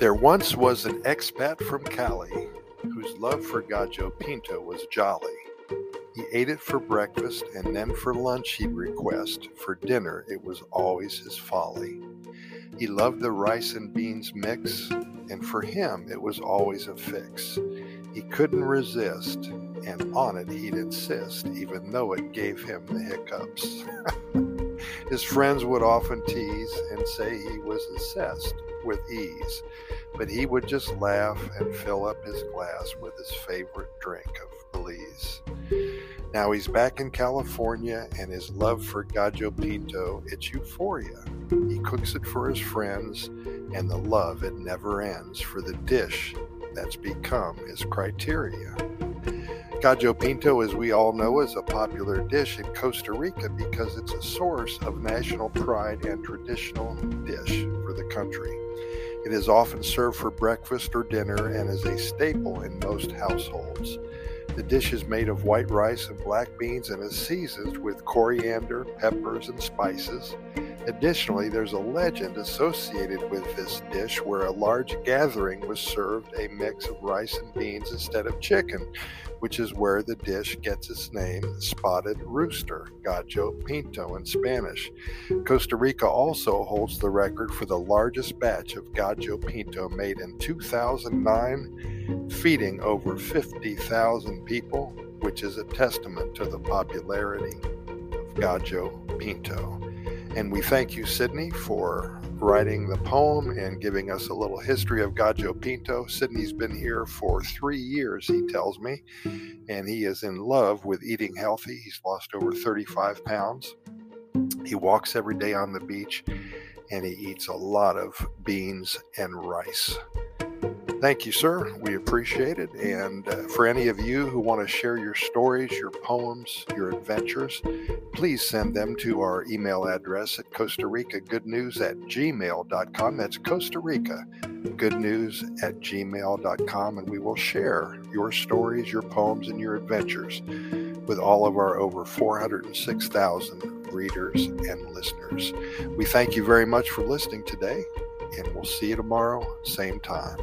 There once was an expat from Cali whose love for Gallo Pinto was jolly. He ate it for breakfast, and then for lunch he'd request. For dinner, it was always his folly. He loved the rice and beans mix, and for him it was always a fix. He couldn't resist, and on it he'd insist, even though it gave him the hiccups. His friends would often tease and say he was assessed with ease, but he would just laugh and fill up his glass with his favorite drink of Belize. Now he's back in California, and his love for Gallo Pinto, it's euphoria. He cooks it for his friends, and the love it never ends for the dish that's become his criteria. Gallo Pinto, as we all know, is a popular dish in Costa Rica because it's a source of national pride and traditional dish for the country. It is often served for breakfast or dinner and is a staple in most households. The dish is made of white rice and black beans and is seasoned with coriander, peppers, and spices. Additionally, there's a legend associated with this dish where a large gathering was served a mix of rice and beans instead of chicken, which is where the dish gets its name, spotted rooster, gallo pinto in Spanish. Costa Rica also holds the record for the largest batch of gallo pinto made in 2009, feeding over 50,000 people, which is a testament to the popularity of gallo pinto. And we thank you, Sidney, for writing the poem and giving us a little history of Gallo Pinto. Sidney's been here for three years, he tells me, and he is in love with eating healthy. He's lost over 35 pounds. He walks every day on the beach and he eats a lot of beans and rice. Thank you, sir. We appreciate it. And uh, for any of you who want to share your stories, your poems, your adventures, please send them to our email address at Costa Rica Good News at gmail.com. That's Costa Rica Good News at gmail.com. And we will share your stories, your poems, and your adventures with all of our over 406,000 readers and listeners. We thank you very much for listening today, and we'll see you tomorrow, same time.